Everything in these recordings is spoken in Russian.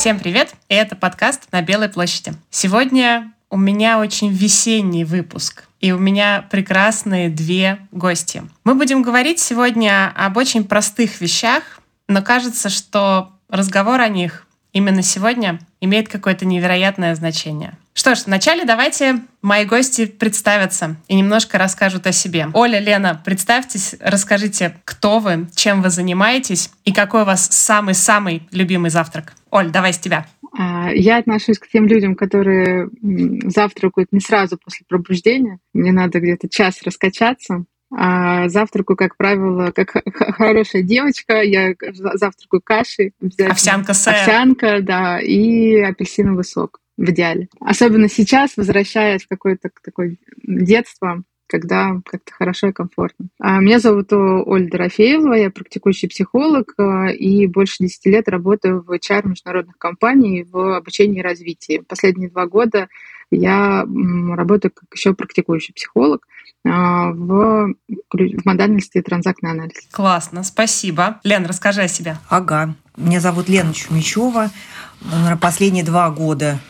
Всем привет! Это подкаст «На Белой площади». Сегодня у меня очень весенний выпуск. И у меня прекрасные две гости. Мы будем говорить сегодня об очень простых вещах, но кажется, что разговор о них именно сегодня имеет какое-то невероятное значение. Что ж, вначале давайте мои гости представятся и немножко расскажут о себе. Оля, Лена, представьтесь, расскажите, кто вы, чем вы занимаетесь и какой у вас самый-самый любимый завтрак. Оль, давай с тебя. А, я отношусь к тем людям, которые завтракают не сразу после пробуждения. Мне надо где-то час раскачаться. А завтракаю, как правило, как хорошая девочка. Я завтракаю кашей. Овсянка сэр. Овсянка, да, и апельсиновый сок в идеале. Особенно сейчас, возвращаясь в какое-то такое детство, когда как-то хорошо и комфортно. А меня зовут Оля Дорофеева, я практикующий психолог а, и больше 10 лет работаю в HR международных компаний в обучении и развитии. Последние два года я работаю как еще практикующий психолог а, в, в модальности транзактный анализ. Классно, спасибо. Лен, расскажи о себе. Ага. Меня зовут Лена Чумичева. Последние два года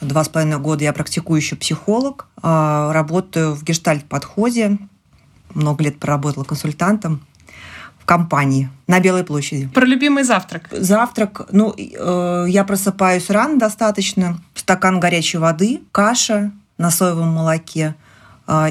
два с половиной года я практикующий психолог, а, работаю в гештальт-подходе, много лет проработала консультантом в компании на Белой площади. Про любимый завтрак. Завтрак, ну, э, я просыпаюсь рано достаточно, стакан горячей воды, каша на соевом молоке –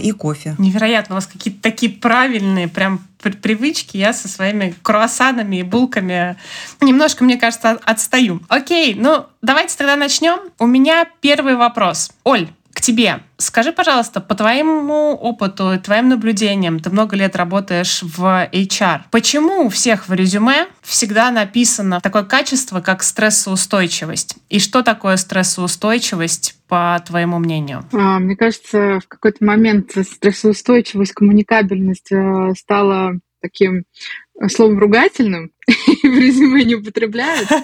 и кофе. Невероятно, у вас какие-то такие правильные прям привычки. Я со своими круассанами и булками немножко, мне кажется, отстаю. Окей, ну давайте тогда начнем. У меня первый вопрос. Оль, тебе. Скажи, пожалуйста, по твоему опыту, твоим наблюдениям, ты много лет работаешь в HR. Почему у всех в резюме всегда написано такое качество, как стрессоустойчивость? И что такое стрессоустойчивость, по твоему мнению? А, мне кажется, в какой-то момент стрессоустойчивость, коммуникабельность э, стала таким словом ругательным, в резюме не употребляют.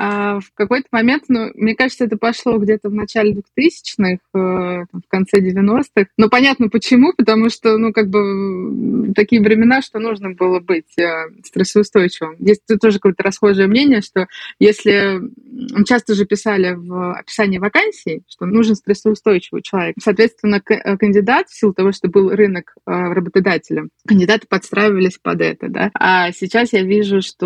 А в какой-то момент, ну, мне кажется, это пошло где-то в начале 2000-х, э, в конце 90-х. Но понятно почему, потому что, ну, как бы такие времена, что нужно было быть э, стрессоустойчивым. Есть тоже какое-то расхожее мнение, что если... Часто же писали в описании вакансий, что нужен стрессоустойчивый человек. Соответственно, э, кандидат, в силу того, что был рынок работодателя, кандидаты подстраивались под это, да. А сейчас я вижу, что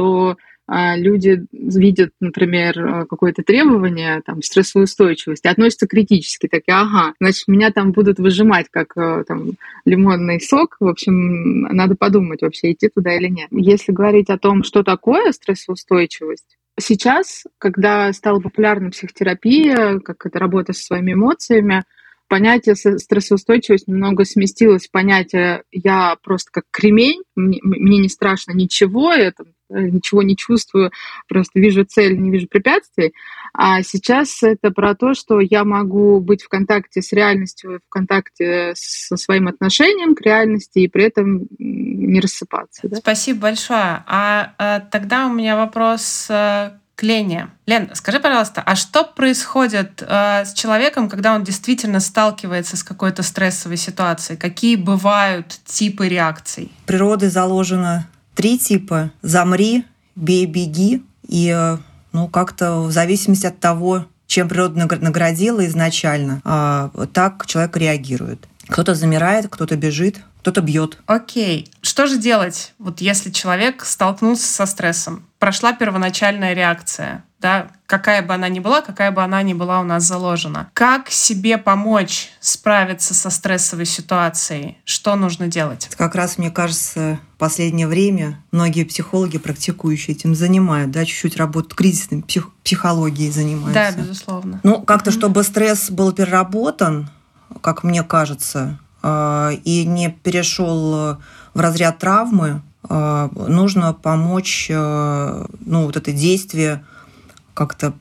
а, люди видят, например, а, какое-то требование, там, стрессовую устойчивость, и относятся критически, такие, ага, значит, меня там будут выжимать, как а, там, лимонный сок, в общем, надо подумать вообще, идти туда или нет. Если говорить о том, что такое стрессоустойчивость, сейчас, когда стала популярна психотерапия, как это работа со своими эмоциями, понятие стрессоустойчивость немного сместилось понятие «я просто как кремень, мне, мне не страшно ничего, я там, э, ничего не чувствую, просто вижу цель, не вижу препятствий». А сейчас это про то, что я могу быть в контакте с реальностью, в контакте со своим отношением к реальности и при этом не рассыпаться. Да? Спасибо большое. А, а тогда у меня вопрос э, к Лене. Лен, скажи, пожалуйста, а что происходит э, с человеком, когда он действительно сталкивается с какой-то стрессовой ситуацией? Какие бывают типы реакций? Природой заложено три типа. Замри, бей, беги. И э, ну, как-то в зависимости от того, чем природа наградила изначально, а, так человек реагирует. Кто-то замирает, кто-то бежит, кто-то бьет. Окей. Что же делать, вот если человек столкнулся со стрессом? Прошла первоначальная реакция, да, какая бы она ни была, какая бы она ни была у нас заложена. Как себе помочь справиться со стрессовой ситуацией? Что нужно делать? Как раз, мне кажется, в последнее время многие психологи, практикующие этим, занимают, да, чуть-чуть работают кризисной псих- психологией занимаются. Да, безусловно. Ну, как-то, mm-hmm. чтобы стресс был переработан, как мне кажется, а, и не перешел в разряд травмы, а, нужно помочь а, ну, вот это действие как-то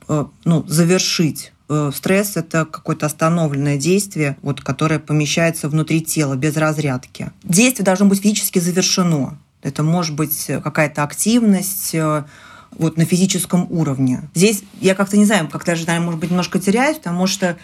ну, завершить. Э, стресс – это какое-то остановленное действие, вот, которое помещается внутри тела без разрядки. Действие должно быть физически завершено. Это может быть какая-то активность, э, вот на физическом уровне. Здесь я как-то не знаю, как-то даже, наверное, может быть, немножко теряюсь, потому что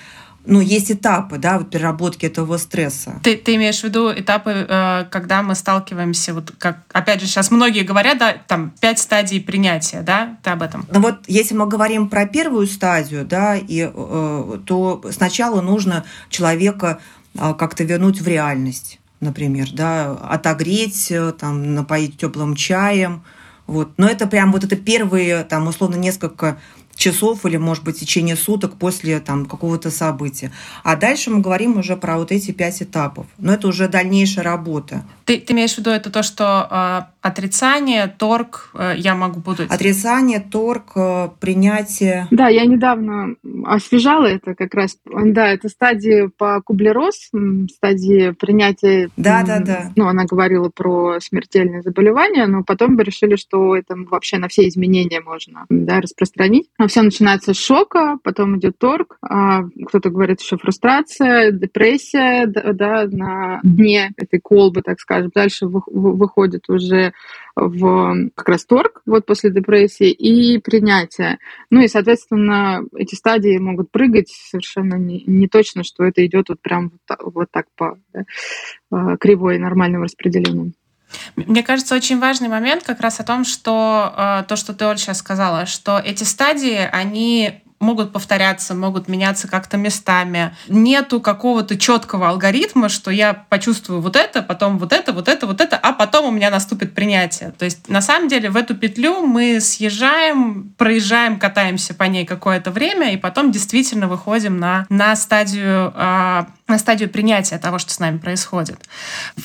ну, есть этапы, да, вот переработки этого стресса. Ты, ты имеешь в виду этапы, э, когда мы сталкиваемся, вот как, опять же, сейчас многие говорят, да, там, пять стадий принятия, да, ты об этом? Ну вот, если мы говорим про первую стадию, да, и, э, то сначала нужно человека э, как-то вернуть в реальность, например, да, отогреть, там, напоить теплым чаем, вот. Но это прям вот это первые, там, условно, несколько часов или, может быть, в течение суток после там, какого-то события. А дальше мы говорим уже про вот эти пять этапов. Но это уже дальнейшая работа. Ты, ты имеешь в виду это то, что э, отрицание, торг, э, я могу буду... Отрицание, торг, э, принятие. Да, я недавно освежала это как раз. Да, это стадии по Кублерос, стадии принятия. Да, да, да. Ну, она говорила про смертельные заболевания, но потом мы решили, что это вообще на все изменения можно да, распространить. Все начинается с шока, потом идет торг, а кто-то говорит еще фрустрация, депрессия, да, да, на дне этой колбы, так скажем дальше выходит уже в как раз торг вот после депрессии и принятие. Ну и, соответственно, эти стадии могут прыгать совершенно не, не точно, что это идет вот прям вот так, вот так по да, э, кривой нормальным распределением. Мне кажется, очень важный момент как раз о том, что э, то, что ты, Оль, сейчас сказала, что эти стадии, они могут повторяться, могут меняться как-то местами. Нету какого-то четкого алгоритма, что я почувствую вот это, потом вот это, вот это, вот это, а потом у меня наступит принятие. То есть на самом деле в эту петлю мы съезжаем, проезжаем, катаемся по ней какое-то время, и потом действительно выходим на, на стадию э, на стадию принятия того, что с нами происходит.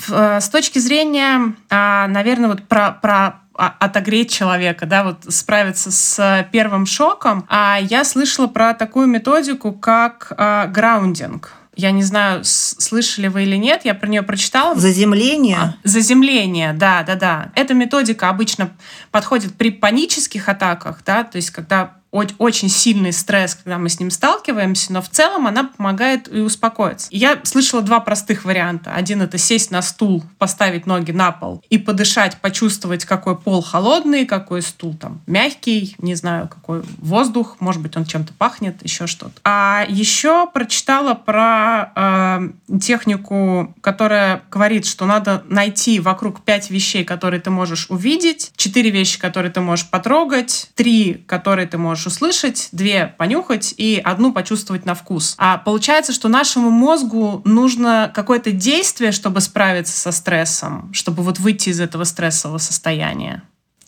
Э, с точки зрения, э, наверное, вот про, про отогреть человека, да, вот справиться с первым шоком. А я слышала про такую методику, как э, граундинг. Я не знаю, слышали вы или нет, я про нее прочитала. Заземление? А, заземление, да, да, да. Эта методика обычно подходит при панических атаках, да, то есть когда очень сильный стресс, когда мы с ним сталкиваемся, но в целом она помогает и успокоиться. Я слышала два простых варианта. Один — это сесть на стул, поставить ноги на пол и подышать, почувствовать, какой пол холодный, какой стул там мягкий, не знаю, какой воздух, может быть, он чем-то пахнет, еще что-то. А еще прочитала про э, технику, которая говорит, что надо найти вокруг пять вещей, которые ты можешь увидеть, четыре вещи, которые ты можешь потрогать, три, которые ты можешь можешь услышать, две понюхать и одну почувствовать на вкус. А получается, что нашему мозгу нужно какое-то действие, чтобы справиться со стрессом, чтобы вот выйти из этого стрессового состояния.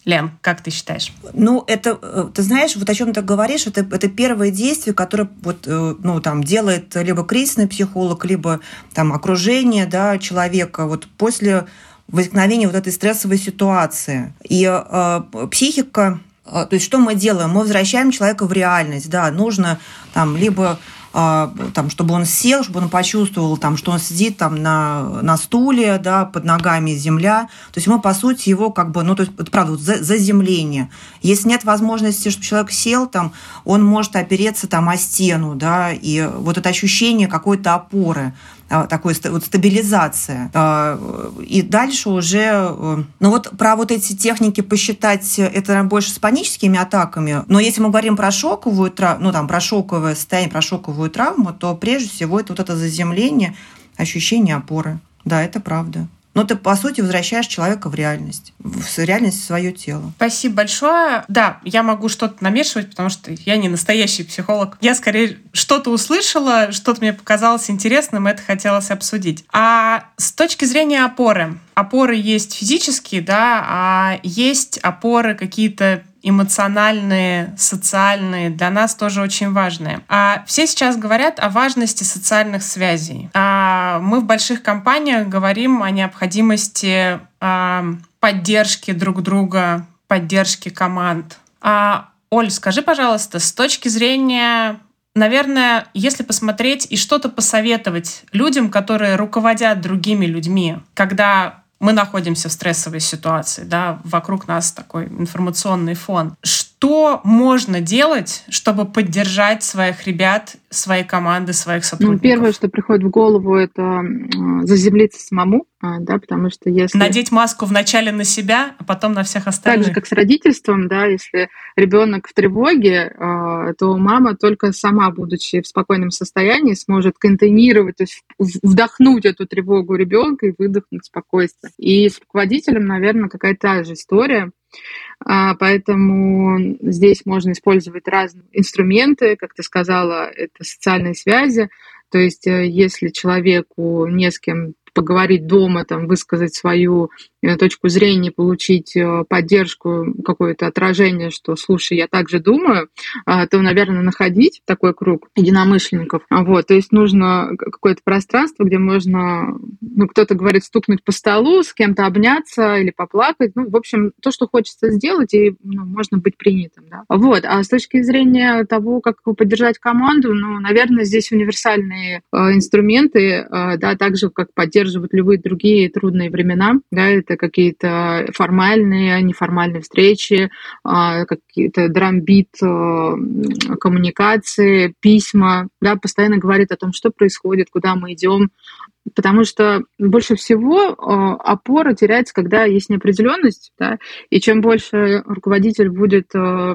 Лен, как ты считаешь? Ну, это, э, ты знаешь, вот о чем ты говоришь, это, это первое действие, которое вот, э, ну, там, делает либо кризисный психолог, либо там, окружение да, человека вот после возникновения вот этой стрессовой ситуации. И э, психика то есть что мы делаем? Мы возвращаем человека в реальность. Да, нужно там либо а, там, чтобы он сел, чтобы он почувствовал, там, что он сидит там на, на стуле, да, под ногами земля. То есть мы, по сути, его как бы, ну, то есть, правда, вот заземление. Если нет возможности, чтобы человек сел, там, он может опереться там о стену, да, и вот это ощущение какой-то опоры. А, такой вот стабилизация. А, и дальше уже, э, ну вот про вот эти техники посчитать, это больше с паническими атаками. Но если мы говорим про шоковую травму, ну там про шоковое состояние, про шоковую травму, то прежде всего это вот это заземление, ощущение опоры. Да, это правда. Но ты, по сути, возвращаешь человека в реальность, в реальность в свое тело. Спасибо большое. Да, я могу что-то намешивать, потому что я не настоящий психолог. Я скорее что-то услышала, что-то мне показалось интересным, это хотелось обсудить. А с точки зрения опоры, опоры есть физические, да, а есть опоры какие-то эмоциональные, социальные, для нас тоже очень важные. А все сейчас говорят о важности социальных связей. А мы в больших компаниях говорим о необходимости а, поддержки друг друга, поддержки команд. А, Оль, скажи, пожалуйста, с точки зрения Наверное, если посмотреть и что-то посоветовать людям, которые руководят другими людьми, когда мы находимся в стрессовой ситуации, да, вокруг нас такой информационный фон. Что что можно делать, чтобы поддержать своих ребят, свои команды, своих ну, сотрудников? Ну, первое, что приходит в голову, это заземлиться самому, а, да, потому что если... Надеть маску вначале на себя, а потом на всех остальных. Так же, как с родительством, да, если ребенок в тревоге, а, то мама только сама, будучи в спокойном состоянии, сможет контейнировать, то есть вдохнуть эту тревогу ребенка и выдохнуть спокойствие. И с руководителем, наверное, какая-то та же история. А, поэтому здесь можно использовать разные инструменты, как ты сказала, это социальные связи. То есть э, если человеку не с кем поговорить дома, там, высказать свою Э, точку зрения, получить э, поддержку, какое-то отражение, что, слушай, я также думаю, а, то, наверное, находить такой круг единомышленников. Вот, то есть нужно какое-то пространство, где можно, ну, кто-то говорит, стукнуть по столу, с кем-то обняться или поплакать. Ну, в общем, то, что хочется сделать, и ну, можно быть принятым. Да? Вот. А с точки зрения того, как поддержать команду, ну, наверное, здесь универсальные э, инструменты, э, да, так же, как поддерживать любые другие трудные времена, да, это какие-то формальные, неформальные встречи, а, какие-то драмбит а, коммуникации, письма, да, постоянно говорит о том, что происходит, куда мы идем, Потому что больше всего э, опора теряется, когда есть неопределенность, да, и чем больше руководитель будет э,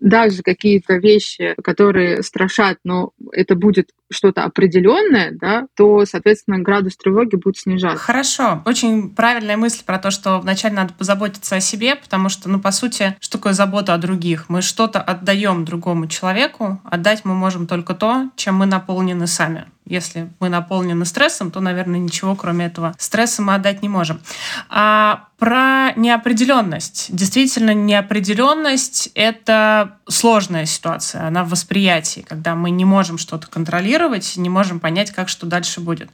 даже какие-то вещи, которые страшат, но это будет что-то определенное, да, то, соответственно, градус тревоги будет снижаться. Хорошо. Очень правильная мысль про то, что вначале надо позаботиться о себе, потому что, ну, по сути, что такое забота о других? Мы что-то отдаем другому человеку, отдать мы можем только то, чем мы наполнены сами. Если мы наполнены стрессом, то, наверное, ничего кроме этого стресса мы отдать не можем. А про неопределенность. Действительно, неопределенность — это сложная ситуация, она в восприятии, когда мы не можем что-то контролировать, не можем понять, как что дальше будет.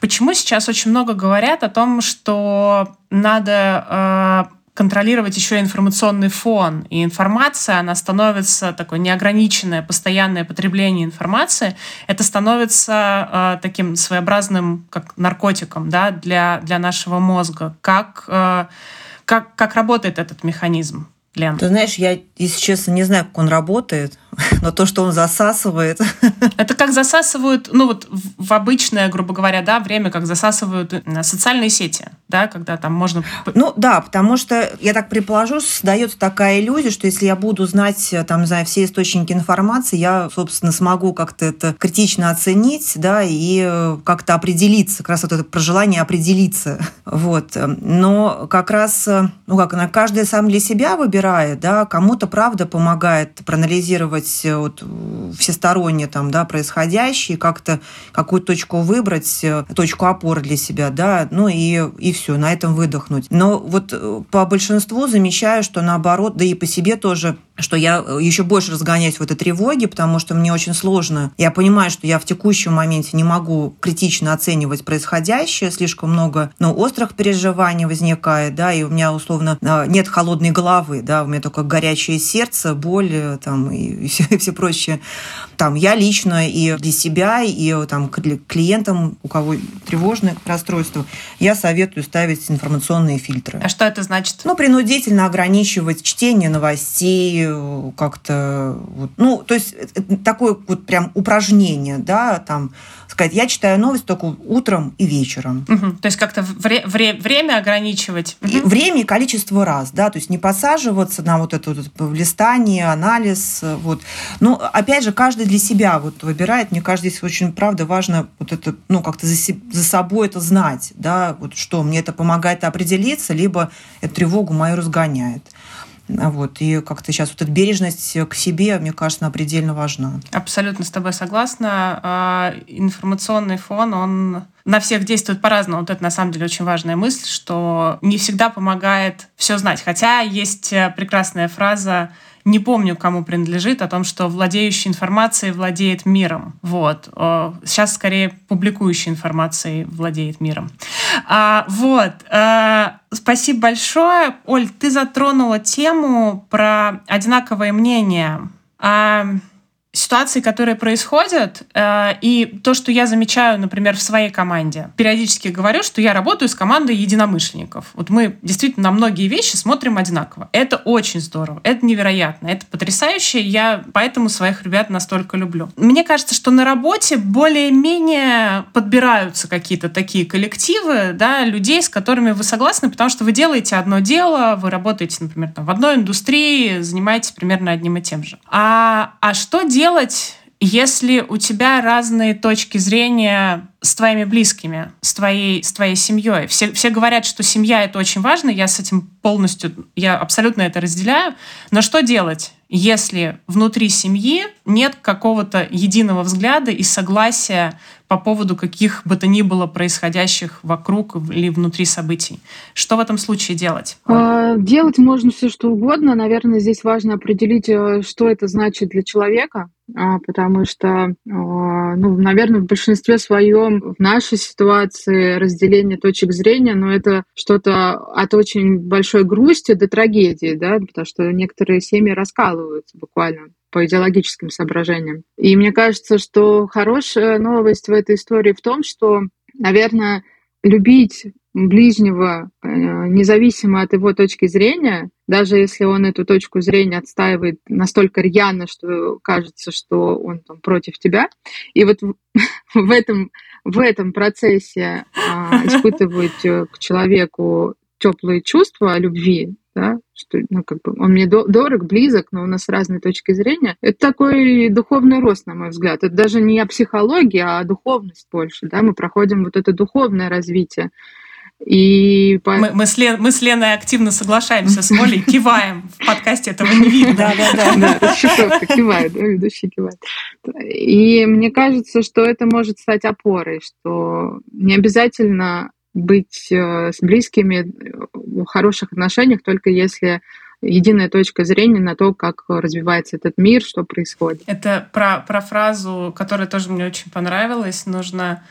Почему сейчас очень много говорят о том, что надо э, контролировать еще информационный фон. И информация, она становится такое неограниченное, постоянное потребление информации. Это становится э, таким своеобразным, как наркотиком да, для, для нашего мозга. Как, э, как, как работает этот механизм? Лен? Ты знаешь, я, если честно, не знаю, как он работает, но то, что он засасывает... Это как засасывают, ну вот в обычное, грубо говоря, да, время, как засасывают э, социальные сети, да, когда там можно... Ну да, потому что, я так предположу, создается такая иллюзия, что если я буду знать, э, там, знаю, все источники информации, я, собственно, смогу как-то это критично оценить, да, и э, как-то определиться, как раз вот это про желание определиться, вот. Но как раз, ну как, на каждый сам для себя выбирает, да, кому-то, правда, помогает проанализировать э, вот всесторонне там, да, происходящее, как-то какую точку выбрать, э, точку опоры для себя, да, ну и, и все, на этом выдохнуть. Но вот э, по большинству замечаю, что наоборот, да и по себе тоже что я еще больше разгоняюсь в этой тревоге, потому что мне очень сложно. Я понимаю, что я в текущем моменте не могу критично оценивать происходящее, слишком много ну, острых переживаний возникает, да, и у меня условно нет холодной головы, да, у меня только горячее сердце, боль там и, и, все, и все прочее. Там я лично и для себя, и там клиентам, у кого тревожное расстройство, я советую ставить информационные фильтры. А что это значит? Ну, принудительно ограничивать чтение новостей, как-то, вот, ну, то есть такое вот прям упражнение, да, там, сказать, я читаю новости только утром и вечером. Угу. То есть как-то вре- вре- время ограничивать. Угу. И время и количество раз, да, то есть не подсаживаться на вот это вот листание, анализ, вот. Но опять же, каждый для себя вот выбирает. Мне кажется, здесь очень, правда, важно вот это, ну, как-то за, за собой это знать, да, вот что мне это помогает определиться, либо эту тревогу мою разгоняет. Вот. И как-то сейчас вот эта бережность к себе, мне кажется, она предельно важна. Абсолютно с тобой согласна. А, информационный фон, он на всех действует по-разному. Вот это на самом деле очень важная мысль, что не всегда помогает все знать. Хотя есть э, прекрасная фраза не помню, кому принадлежит, о том, что владеющий информацией владеет миром. Вот. Сейчас скорее публикующий информацией владеет миром. А, вот. А, спасибо большое. Оль, ты затронула тему про одинаковые мнения. А, ситуации, которые происходят, э, и то, что я замечаю, например, в своей команде. Периодически говорю, что я работаю с командой единомышленников. Вот мы действительно на многие вещи смотрим одинаково. Это очень здорово, это невероятно, это потрясающе. Я поэтому своих ребят настолько люблю. Мне кажется, что на работе более-менее подбираются какие-то такие коллективы, да, людей, с которыми вы согласны, потому что вы делаете одно дело, вы работаете, например, там, в одной индустрии, занимаетесь примерно одним и тем же. А, а что делать делать, если у тебя разные точки зрения с твоими близкими, с твоей, с твоей семьей. Все, все говорят, что семья — это очень важно, я с этим полностью, я абсолютно это разделяю. Но что делать, если внутри семьи нет какого-то единого взгляда и согласия по поводу каких бы то ни было происходящих вокруг или внутри событий? Что в этом случае делать? А, делать можно все что угодно. Наверное, здесь важно определить, э, что это значит для человека, потому что, а, ну, наверное, в большинстве своем в нашей ситуации разделение точек зрения, но это что-то от очень большой грусти до трагедии, да, потому что некоторые семьи раскалываются буквально по идеологическим соображениям. И мне кажется, что хорошая новость в этой истории в том, что, наверное, любить ближнего, э, независимо от его точки зрения, даже если он эту точку зрения отстаивает настолько рьяно, что кажется, что он там против тебя. И вот в этом в этом процессе а, испытывать э, к человеку теплые чувства любви, да, что ну, как бы он мне дорог, близок, но у нас разные точки зрения. Это такой духовный рост, на мой взгляд. Это даже не о психологии, а о духовность больше. Да? Мы проходим вот это духовное развитие. И мы, мы, с Лен, мы с Леной активно соглашаемся с Олей, киваем. В подкасте этого не видно. Да, да, да. Да, расшифровка кивает, да, ведущий кивает. И мне кажется, что это может стать опорой, что не обязательно быть э, с близкими в хороших отношениях, только если единая точка зрения на то, как развивается этот мир, что происходит. Это про, про фразу, которая тоже мне очень понравилась. Нужно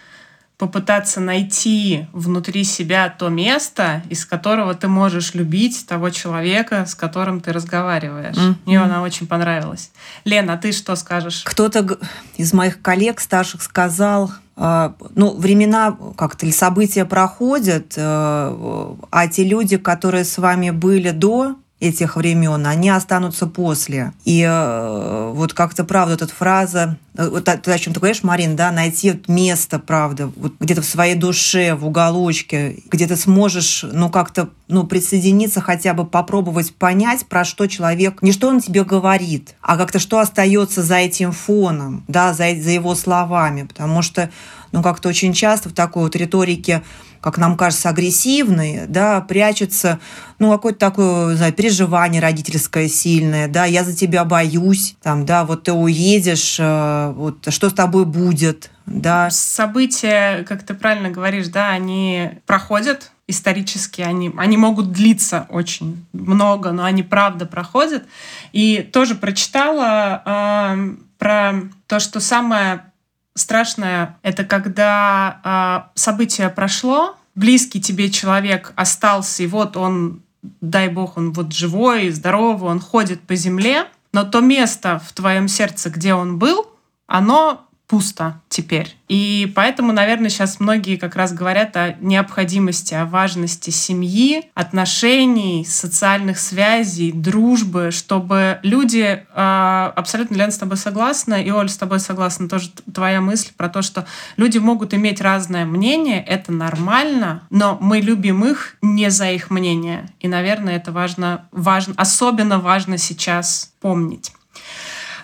попытаться найти внутри себя то место, из которого ты можешь любить того человека, с которым ты разговариваешь. Mm-hmm. Мне она очень понравилась. Лена, а ты что скажешь? Кто-то из моих коллег старших сказал, э, ну, времена как-то или события проходят, э, а те люди, которые с вами были до этих времен, они останутся после. И э, вот как-то, правда, эта фраза, э, вот ты о чем ты говоришь, Марин, да, найти место, правда, вот где-то в своей душе, в уголочке, где ты сможешь, ну, как-то, ну, присоединиться, хотя бы попробовать понять, про что человек, не что он тебе говорит, а как-то что остается за этим фоном, да, за, за его словами, потому что, ну, как-то очень часто в такой вот риторике как нам кажется, агрессивный, да, прячется, ну, какое-то такое, знаю, переживание родительское сильное, да, я за тебя боюсь, там, да, вот ты уедешь, э, вот что с тобой будет, да. События, как ты правильно говоришь, да, они проходят, исторически они, они могут длиться очень много, но они правда проходят. И тоже прочитала э, про то, что самое страшное — это когда э, событие прошло, близкий тебе человек остался, и вот он, дай бог, он вот живой, здоровый, он ходит по земле, но то место в твоем сердце, где он был, оно пусто теперь. И поэтому, наверное, сейчас многие как раз говорят о необходимости, о важности семьи, отношений, социальных связей, дружбы, чтобы люди, а, абсолютно, Лен, с тобой согласна, и Оль, с тобой согласна, тоже твоя мысль про то, что люди могут иметь разное мнение, это нормально, но мы любим их не за их мнение. И, наверное, это важно, важно особенно важно сейчас помнить.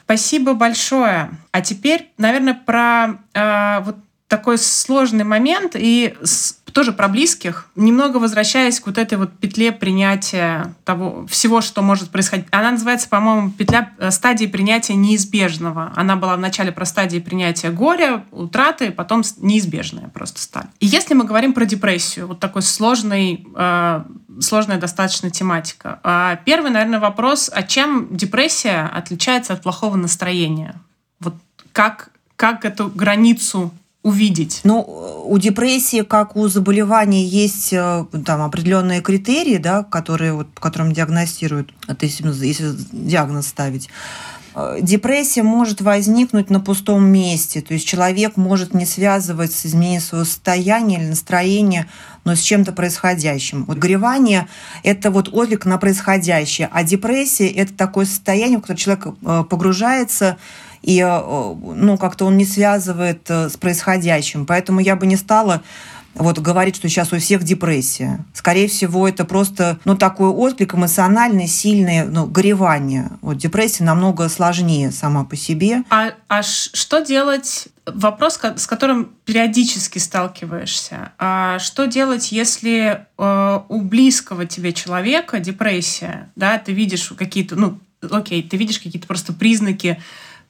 Спасибо большое. А теперь, наверное, про э, вот такой сложный момент и с, тоже про близких, немного возвращаясь к вот этой вот петле принятия того всего, что может происходить. Она называется, по-моему, петля э, стадии принятия неизбежного. Она была вначале про стадии принятия горя, утраты, потом неизбежная просто стадия. И если мы говорим про депрессию, вот такой сложный э, сложная достаточно тематика. А первый, наверное, вопрос, а чем депрессия отличается от плохого настроения? Вот как, как эту границу увидеть? Ну, у депрессии, как у заболевания, есть э, там определенные критерии, да, которые, вот, по которым диагностируют, если диагноз ставить. Э, депрессия может возникнуть на пустом месте, то есть человек может не связывать с изменением своего состояния или настроения, но с чем-то происходящим. Вот горевание – это вот отклик на происходящее, а депрессия – это такое состояние, в которое человек э, погружается и э, ну, как-то он не связывает с происходящим. Поэтому я бы не стала вот говорит, что сейчас у всех депрессия. Скорее всего, это просто ну, такой отклик эмоциональный, сильный, ну, горевание. Вот депрессия намного сложнее сама по себе. А, а что делать вопрос, с которым периодически сталкиваешься. А что делать, если э, у близкого тебе человека депрессия, да, ты видишь какие-то, ну, окей, ты видишь какие-то просто признаки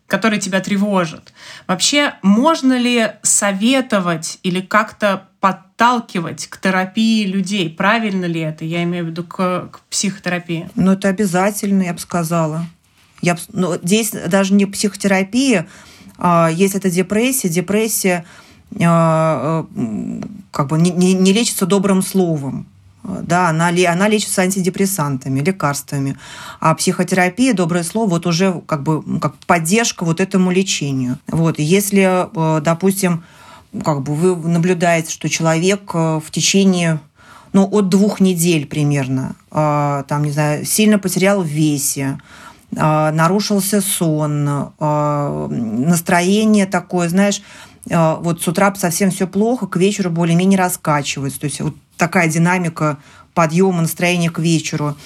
которые тебя тревожат. Вообще, можно ли советовать или как-то подталкивать к терапии людей? Правильно ли это? Я имею в виду к, к психотерапии. Ну, это обязательно, я бы сказала. Я, ну, здесь даже не психотерапия, а если это депрессия, депрессия а, а, как бы не, не, не лечится добрым словом да, она, она лечится антидепрессантами, лекарствами. А психотерапия, доброе слово, вот уже как бы как поддержка вот этому лечению. Вот, если, э, допустим, как бы вы наблюдаете, что человек э, в течение ну, от двух недель примерно, э, там, не знаю, сильно потерял в весе, нарушился сон, настроение такое, знаешь, вот с утра совсем все плохо, к вечеру более-менее раскачивается. То есть вот такая динамика подъема настроения к вечеру.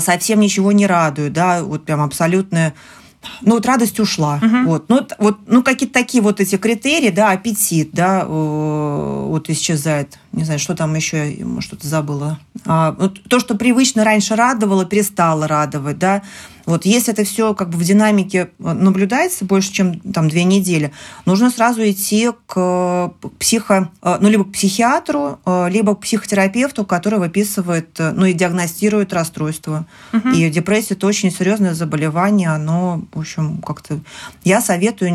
Совсем ничего не радует, да, вот прям абсолютная ну вот радость ушла, uh-huh. вот, ну вот, ну какие-то такие вот эти критерии, да, аппетит, да, вот исчезает, не знаю, что там еще, что-то забыла, а, вот то, что привычно раньше радовало, перестало радовать, да, вот если это все как бы в динамике э, наблюдается больше, чем там две недели, нужно сразу идти к психо, э, ну либо к психиатру, э, либо к психотерапевту, который выписывает, ну и диагностирует расстройство. Угу. И депрессия это очень серьезное заболевание, оно, в общем, как-то я советую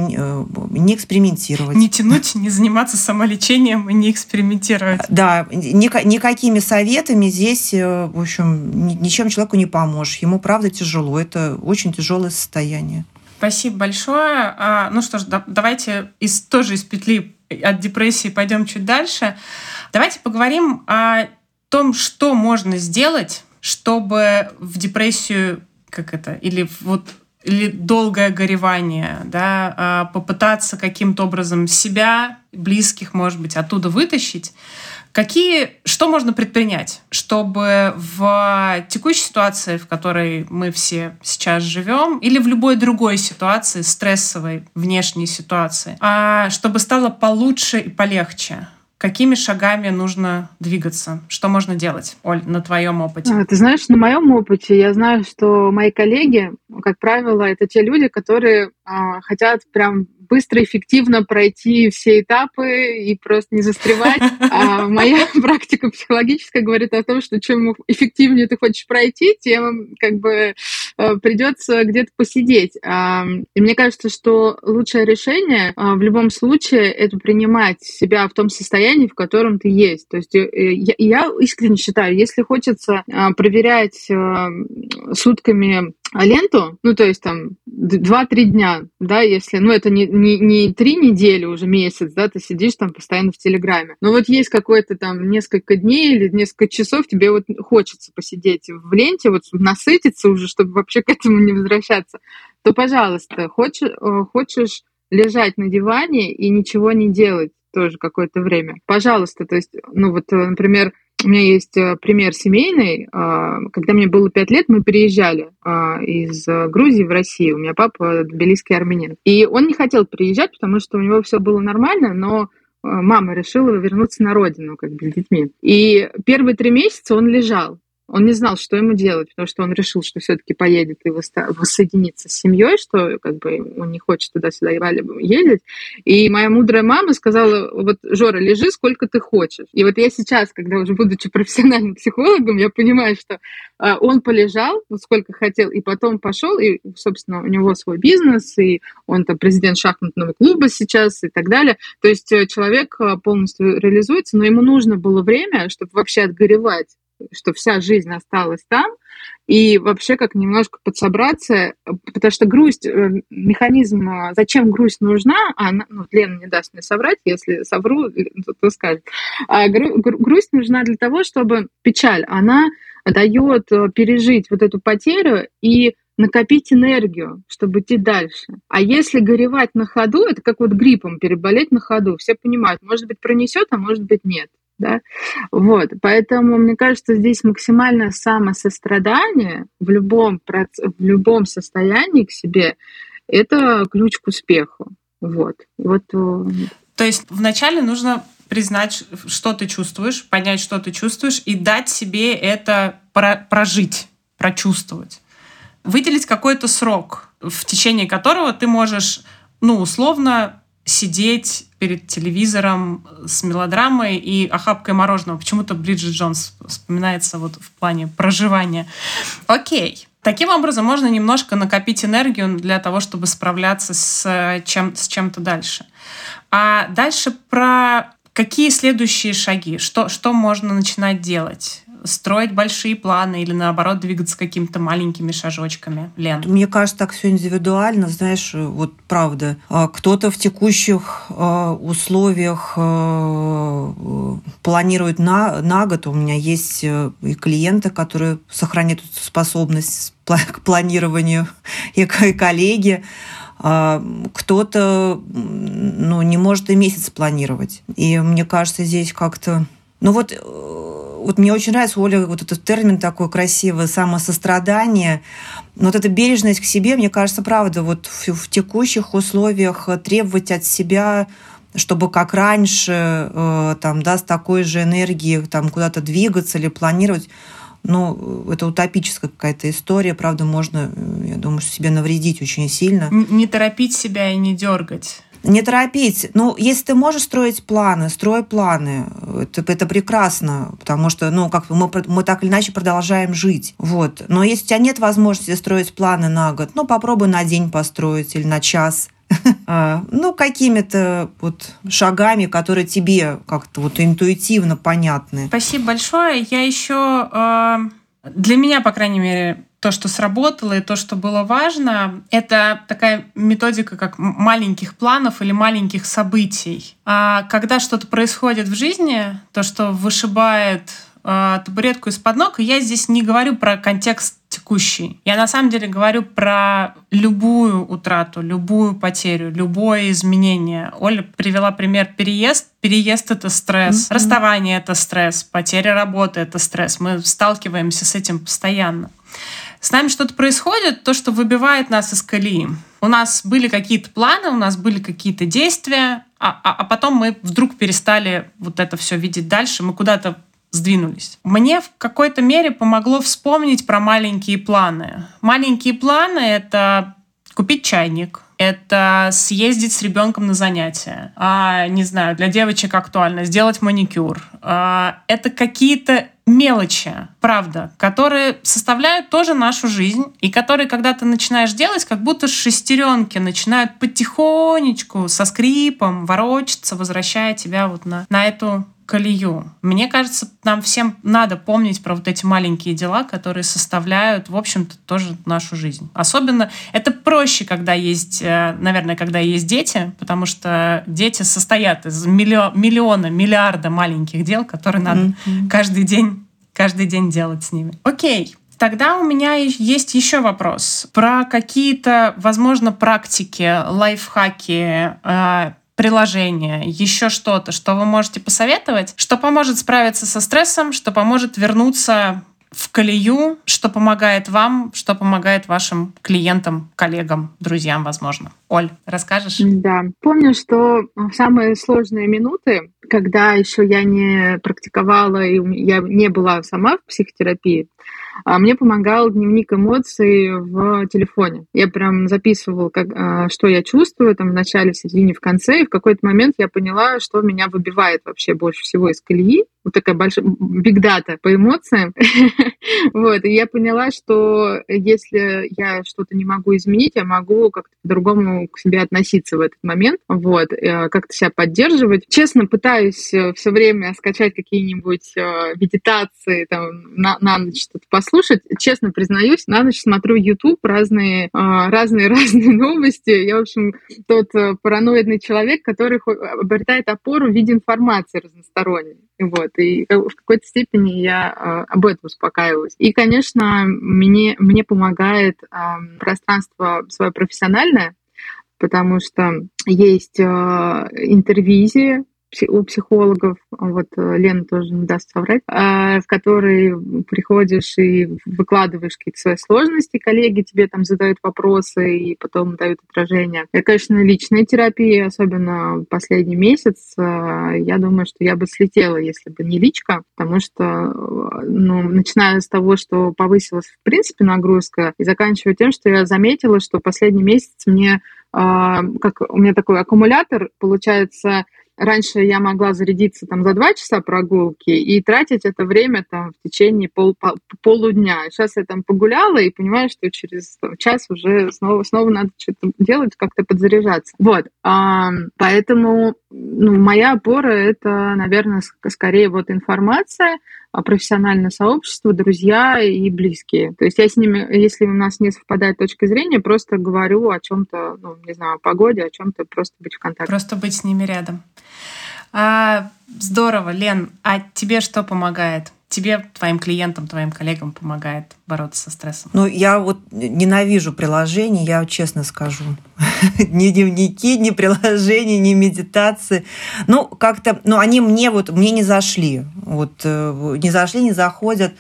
не экспериментировать. Не тянуть, не заниматься самолечением и не экспериментировать. Да, никакими советами здесь, в общем, ничем человеку не поможешь. Ему правда тяжело. Это очень тяжелое состояние. Спасибо большое. А, ну что ж, да, давайте из, тоже из петли от депрессии пойдем чуть дальше. Давайте поговорим о том, что можно сделать, чтобы в депрессию, как это, или вот или долгое горевание, да, а, попытаться каким-то образом себя, близких, может быть, оттуда вытащить, Какие, что можно предпринять, чтобы в текущей ситуации, в которой мы все сейчас живем, или в любой другой ситуации, стрессовой, внешней ситуации, а чтобы стало получше и полегче? Какими шагами нужно двигаться? Что можно делать, Оль, на твоем опыте? А, ты знаешь, на моем опыте я знаю, что мои коллеги, как правило, это те люди, которые а, хотят прям быстро, эффективно пройти все этапы и просто не застревать. А моя практика психологическая говорит о том, что чем эффективнее ты хочешь пройти, тем как бы э, придется где-то посидеть. И мне кажется, что лучшее решение а, в любом случае это принимать себя в том состоянии, в котором ты есть. То есть э, я искренне считаю, если хочется а, проверять э, сутками ленту, ну, то есть там 2-3 дня, да, если, ну, это не, не, не 3 недели, уже месяц, да, ты сидишь там постоянно в Телеграме. Но вот есть какой-то там несколько дней или несколько часов, тебе вот хочется посидеть в ленте, вот насытиться уже, чтобы вообще к этому не возвращаться, то, пожалуйста, хочешь, э, хочешь лежать на диване и ничего не делать тоже какое-то время. Пожалуйста, то есть, ну вот, э, например, у меня есть э, пример семейный. А, когда мне было пять лет, мы переезжали а, из Грузии в Россию. У меня папа тбилисский армянин. И он не хотел приезжать, потому что у него все было нормально, но э, мама решила вернуться на родину, как бы с детьми. И первые три месяца он лежал. Он не знал, что ему делать, потому что он решил, что все-таки поедет и воссоединится с семьей, что как бы он не хочет туда-сюда ездить. И моя мудрая мама сказала, вот, Жора, лежи сколько ты хочешь. И вот я сейчас, когда уже будучи профессиональным психологом, я понимаю, что э, он полежал, вот сколько хотел, и потом пошел, и, собственно, у него свой бизнес, и он там президент шахматного клуба сейчас и так далее. То есть э, человек э, полностью реализуется, но ему нужно было время, чтобы вообще отгоревать что вся жизнь осталась там, и вообще как немножко подсобраться, потому что грусть, э, механизм, а, зачем грусть нужна, она, ну, Лена не даст мне соврать, если совру, то, то скажет. А гру, грусть нужна для того, чтобы печаль, она дает э, пережить вот эту потерю и накопить энергию, чтобы идти дальше. А если горевать на ходу, это как вот гриппом переболеть на ходу. Все понимают, может быть, пронесет, а может быть, нет. Да? Вот. Поэтому, мне кажется, здесь максимальное самосострадание в любом, в любом состоянии к себе – это ключ к успеху. Вот. вот. Э, То есть вначале нужно признать, что ты чувствуешь, понять, что ты чувствуешь, и дать себе это прожить, прочувствовать выделить какой-то срок, в течение которого ты можешь, ну, условно сидеть перед телевизором с мелодрамой и охапкой мороженого. Почему-то Бриджит Джонс вспоминается вот в плане проживания. Окей. Таким образом, можно немножко накопить энергию для того, чтобы справляться с, чем, с чем-то дальше. А дальше про какие следующие шаги? Что, что можно начинать делать? Строить большие планы или наоборот двигаться какими-то маленькими шажочками, Лен? Мне кажется, так все индивидуально, знаешь, вот правда. А кто-то в текущих а, условиях а, планирует на, на год. У меня есть э, и клиенты, которые сохраняют способность к планированию, и, коллеги кто-то ну, не может и месяц планировать. И мне кажется, здесь как-то... Ну вот э, вот мне очень нравится, Оля, вот этот термин такой красивый, самосострадание. Но вот эта бережность к себе, мне кажется, правда, вот в, в текущих условиях требовать от себя чтобы как раньше, э, там, да, с такой же энергией там куда-то двигаться или планировать, ну, это утопическая какая-то история, правда, можно, э, я думаю, себе навредить очень сильно. Не торопить себя и не дергать. Не торопить. Ну, если ты можешь строить планы, строй планы. Это, это прекрасно, потому что, ну, как мы, мы так или иначе продолжаем жить. Вот. Но если у тебя нет возможности строить планы на год, ну, попробуй на день построить или на час. А, ну, какими-то вот шагами, которые тебе как-то вот интуитивно понятны. Спасибо большое. Я еще а, для меня, по крайней мере, то, что сработало и то, что было важно, это такая методика как маленьких планов или маленьких событий. А когда что-то происходит в жизни, то, что вышибает э, табуретку из-под ног, и я здесь не говорю про контекст текущий. Я на самом деле говорю про любую утрату, любую потерю, любое изменение. Оля привела пример переезд. Переезд — это стресс, mm-hmm. расставание — это стресс, потеря работы — это стресс. Мы сталкиваемся с этим постоянно. С нами что-то происходит, то, что выбивает нас из колеи. У нас были какие-то планы, у нас были какие-то действия, а, а, а потом мы вдруг перестали вот это все видеть дальше, мы куда-то сдвинулись. Мне в какой-то мере помогло вспомнить про маленькие планы. Маленькие планы — это купить чайник, это съездить с ребенком на занятия. А, не знаю, для девочек актуально сделать маникюр. А, это какие-то мелочи, правда, которые составляют тоже нашу жизнь, и которые, когда ты начинаешь делать, как будто шестеренки начинают потихонечку, со скрипом ворочаться, возвращая тебя вот на, на эту колею. Мне кажется, нам всем надо помнить про вот эти маленькие дела, которые составляют, в общем-то, тоже нашу жизнь. Особенно это проще, когда есть, э, наверное, когда есть дети, потому что дети состоят из миллиона, миллиона миллиарда маленьких дел, которые надо mm-hmm. каждый день, каждый день делать с ними. Окей. Тогда у меня есть еще вопрос про какие-то, возможно, практики, лайфхаки, э, приложение, еще что-то, что вы можете посоветовать, что поможет справиться со стрессом, что поможет вернуться в колею, что помогает вам, что помогает вашим клиентам, коллегам, друзьям, возможно. Оль, расскажешь? Да. Помню, что в самые сложные минуты, когда еще я не практиковала и я не была сама в психотерапии, а мне помогал дневник эмоций в телефоне. Я прям записывала, как, а, что я чувствую там в начале, в середине, в конце, и в какой-то момент я поняла, что меня выбивает вообще больше всего из колеи. Вот такая большая биг-дата по эмоциям. вот, и я поняла, что если я что-то не могу изменить, я могу как-то по-другому к себе относиться в этот момент, вот, э, как-то себя поддерживать. Честно пытаюсь э, все время скачать какие-нибудь э, медитации, там, на, на ночь что-то послушать. Честно признаюсь, на ночь смотрю YouTube, разные, разные, разные новости. Я, в общем, тот параноидный человек, который обретает опору в виде информации разносторонней. Вот, и в какой-то степени я об этом успокаиваюсь. И, конечно, мне, мне помогает пространство свое профессиональное, потому что есть э, интервизия у психологов, вот э, Лена тоже не даст соврать, а, в которой приходишь и выкладываешь какие-то свои сложности, коллеги тебе там задают вопросы и потом дают отражение. Это, конечно, личная терапия, особенно последний месяц. Э, я думаю, что я бы слетела, если бы не личка, потому что, ну, начиная с того, что повысилась в принципе нагрузка, и заканчивая тем, что я заметила, что последний месяц мне а, как у меня такой аккумулятор, получается, раньше я могла зарядиться там за два часа прогулки и тратить это время там в течение пол, полудня. Сейчас я там погуляла и понимаю, что через там, час уже снова, снова надо что-то делать, как-то подзаряжаться. Вот. А, поэтому ну, моя опора — это, наверное, скорее вот информация, профессиональное сообщество, друзья и близкие. То есть я с ними, если у нас не совпадает точка зрения, просто говорю о чем-то, ну, не знаю, о погоде, о чем-то, просто быть в контакте. Просто быть с ними рядом. А, здорово, Лен. А тебе что помогает? Тебе, твоим клиентам, твоим коллегам помогает бороться со стрессом? Ну, я вот ненавижу приложения, я честно скажу. ни дневники, ни приложения, ни медитации. Ну, как-то, ну, они мне вот, мне не зашли. Вот э, не зашли, не заходят.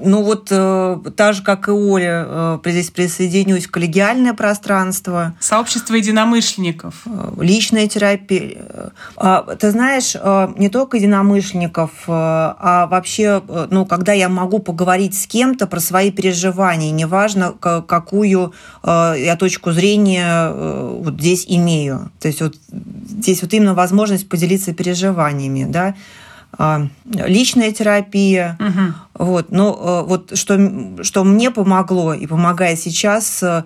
Ну вот э, так же, как и Оля, э, здесь присоединюсь, коллегиальное пространство. Сообщество единомышленников. Э, личная терапия. Э, ты знаешь, э, не только единомышленников, э, а вообще, э, ну, когда я могу поговорить с кем-то про свои переживания, неважно, какую э, я точку зрения э, вот здесь имею. То есть вот здесь вот именно возможность поделиться переживаниями, да, а, личная терапия. Угу. Вот, но э, вот что, что мне помогло и помогает сейчас, э,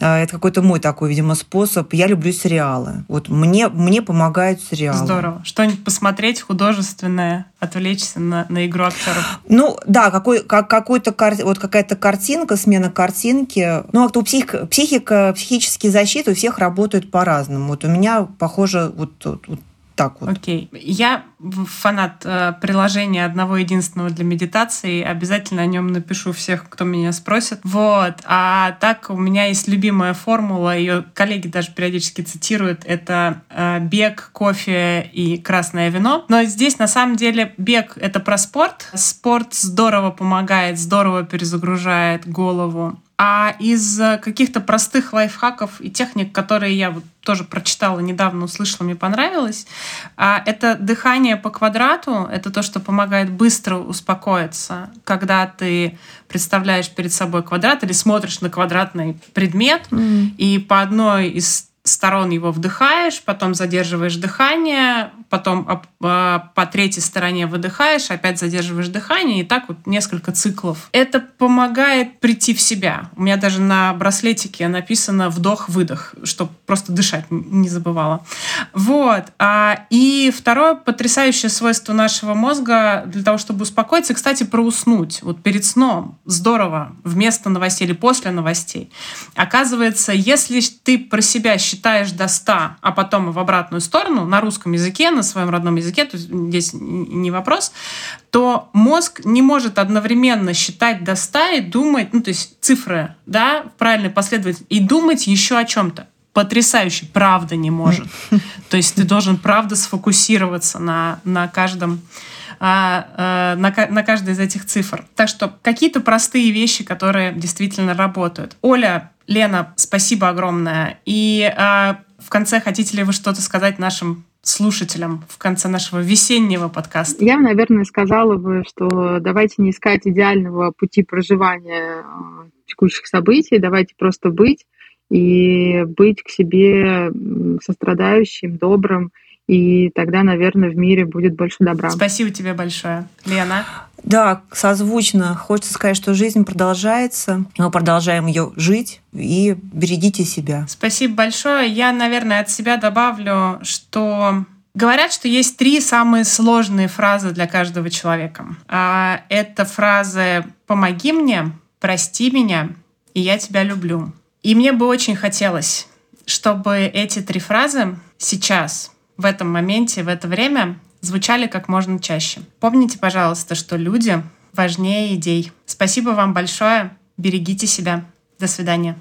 э, это какой-то мой такой, видимо, способ. Я люблю сериалы. Вот мне, мне помогают сериалы. Здорово. Что-нибудь посмотреть художественное, отвлечься на, на игру актеров. Ну, да, какой, как, какой-то, вот какая-то картинка, смена картинки. Ну, как-то у псих, психика, психические защиты у всех работают по-разному. Вот у меня, похоже, вот, вот так вот. Окей. Я фанат э, приложения одного единственного для медитации. Обязательно о нем напишу всех, кто меня спросит. Вот. А так у меня есть любимая формула, ее коллеги даже периодически цитируют. Это э, бег, кофе и красное вино. Но здесь на самом деле бег — это про спорт. Спорт здорово помогает, здорово перезагружает голову. А из э, каких-то простых лайфхаков и техник, которые я вот тоже прочитала недавно, услышала, мне понравилось, а, это дыхание по квадрату. Это то, что помогает быстро успокоиться, когда ты представляешь перед собой квадрат или смотришь на квадратный предмет, mm-hmm. и по одной из сторон его вдыхаешь, потом задерживаешь дыхание, потом а, по третьей стороне выдыхаешь, опять задерживаешь дыхание, и так вот несколько циклов. Это помогает прийти в себя. У меня даже на браслетике написано вдох-выдох, чтобы просто дышать не забывала. Вот. А, и второе потрясающее свойство нашего мозга для того, чтобы успокоиться, кстати, про уснуть. Вот перед сном здорово, вместо новостей или после новостей. Оказывается, если ты про себя считаешь считаешь до 100, а потом в обратную сторону, на русском языке, на своем родном языке, то есть здесь не вопрос, то мозг не может одновременно считать до 100 и думать, ну, то есть цифры, да, в правильной последовательности, и думать еще о чем-то потрясающе, правда не может. То есть ты должен, правда, сфокусироваться на, на каждом а, а, на, на каждой из этих цифр. Так что какие-то простые вещи, которые действительно работают. Оля, Лена, спасибо огромное. И э, в конце хотите ли вы что-то сказать нашим слушателям в конце нашего весеннего подкаста? Я, наверное, сказала бы, что давайте не искать идеального пути проживания э, текущих событий, давайте просто быть и быть к себе сострадающим, добрым, и тогда, наверное, в мире будет больше добра. Спасибо тебе большое, Лена. Да, созвучно. Хочется сказать, что жизнь продолжается. Мы продолжаем ее жить и берегите себя. Спасибо большое. Я, наверное, от себя добавлю, что Говорят, что есть три самые сложные фразы для каждого человека. А, это фразы «помоги мне», «прости меня» и «я тебя люблю». И мне бы очень хотелось, чтобы эти три фразы сейчас, в этом моменте, в это время звучали как можно чаще. Помните, пожалуйста, что люди важнее идей. Спасибо вам большое. Берегите себя. До свидания.